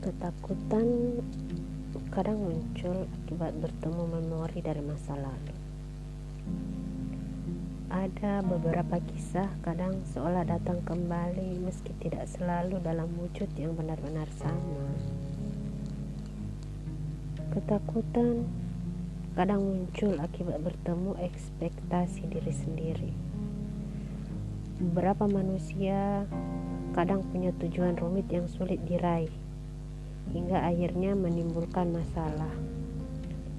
Ketakutan kadang muncul akibat bertemu memori dari masa lalu. Ada beberapa kisah kadang seolah datang kembali meski tidak selalu dalam wujud yang benar-benar sama. Ketakutan kadang muncul akibat bertemu ekspektasi diri sendiri. Beberapa manusia kadang punya tujuan rumit yang sulit diraih hingga akhirnya menimbulkan masalah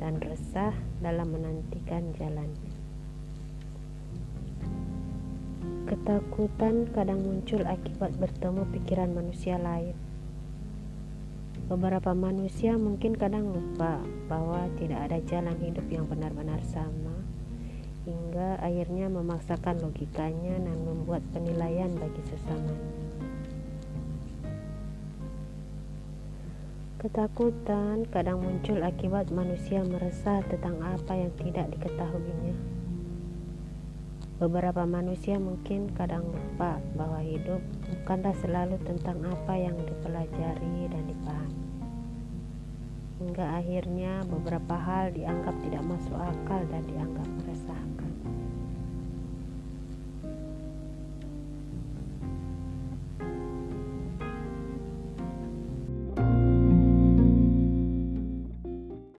dan resah dalam menantikan jalannya. Ketakutan kadang muncul akibat bertemu pikiran manusia lain. Beberapa manusia mungkin kadang lupa bahwa tidak ada jalan hidup yang benar-benar sama, hingga akhirnya memaksakan logikanya dan membuat penilaian bagi sesamanya. Ketakutan kadang muncul akibat manusia meresah tentang apa yang tidak diketahuinya. Beberapa manusia mungkin kadang lupa bahwa hidup bukanlah selalu tentang apa yang dipelajari dan dipahami. Hingga akhirnya beberapa hal dianggap tidak masuk akal dan dianggap meresahkan.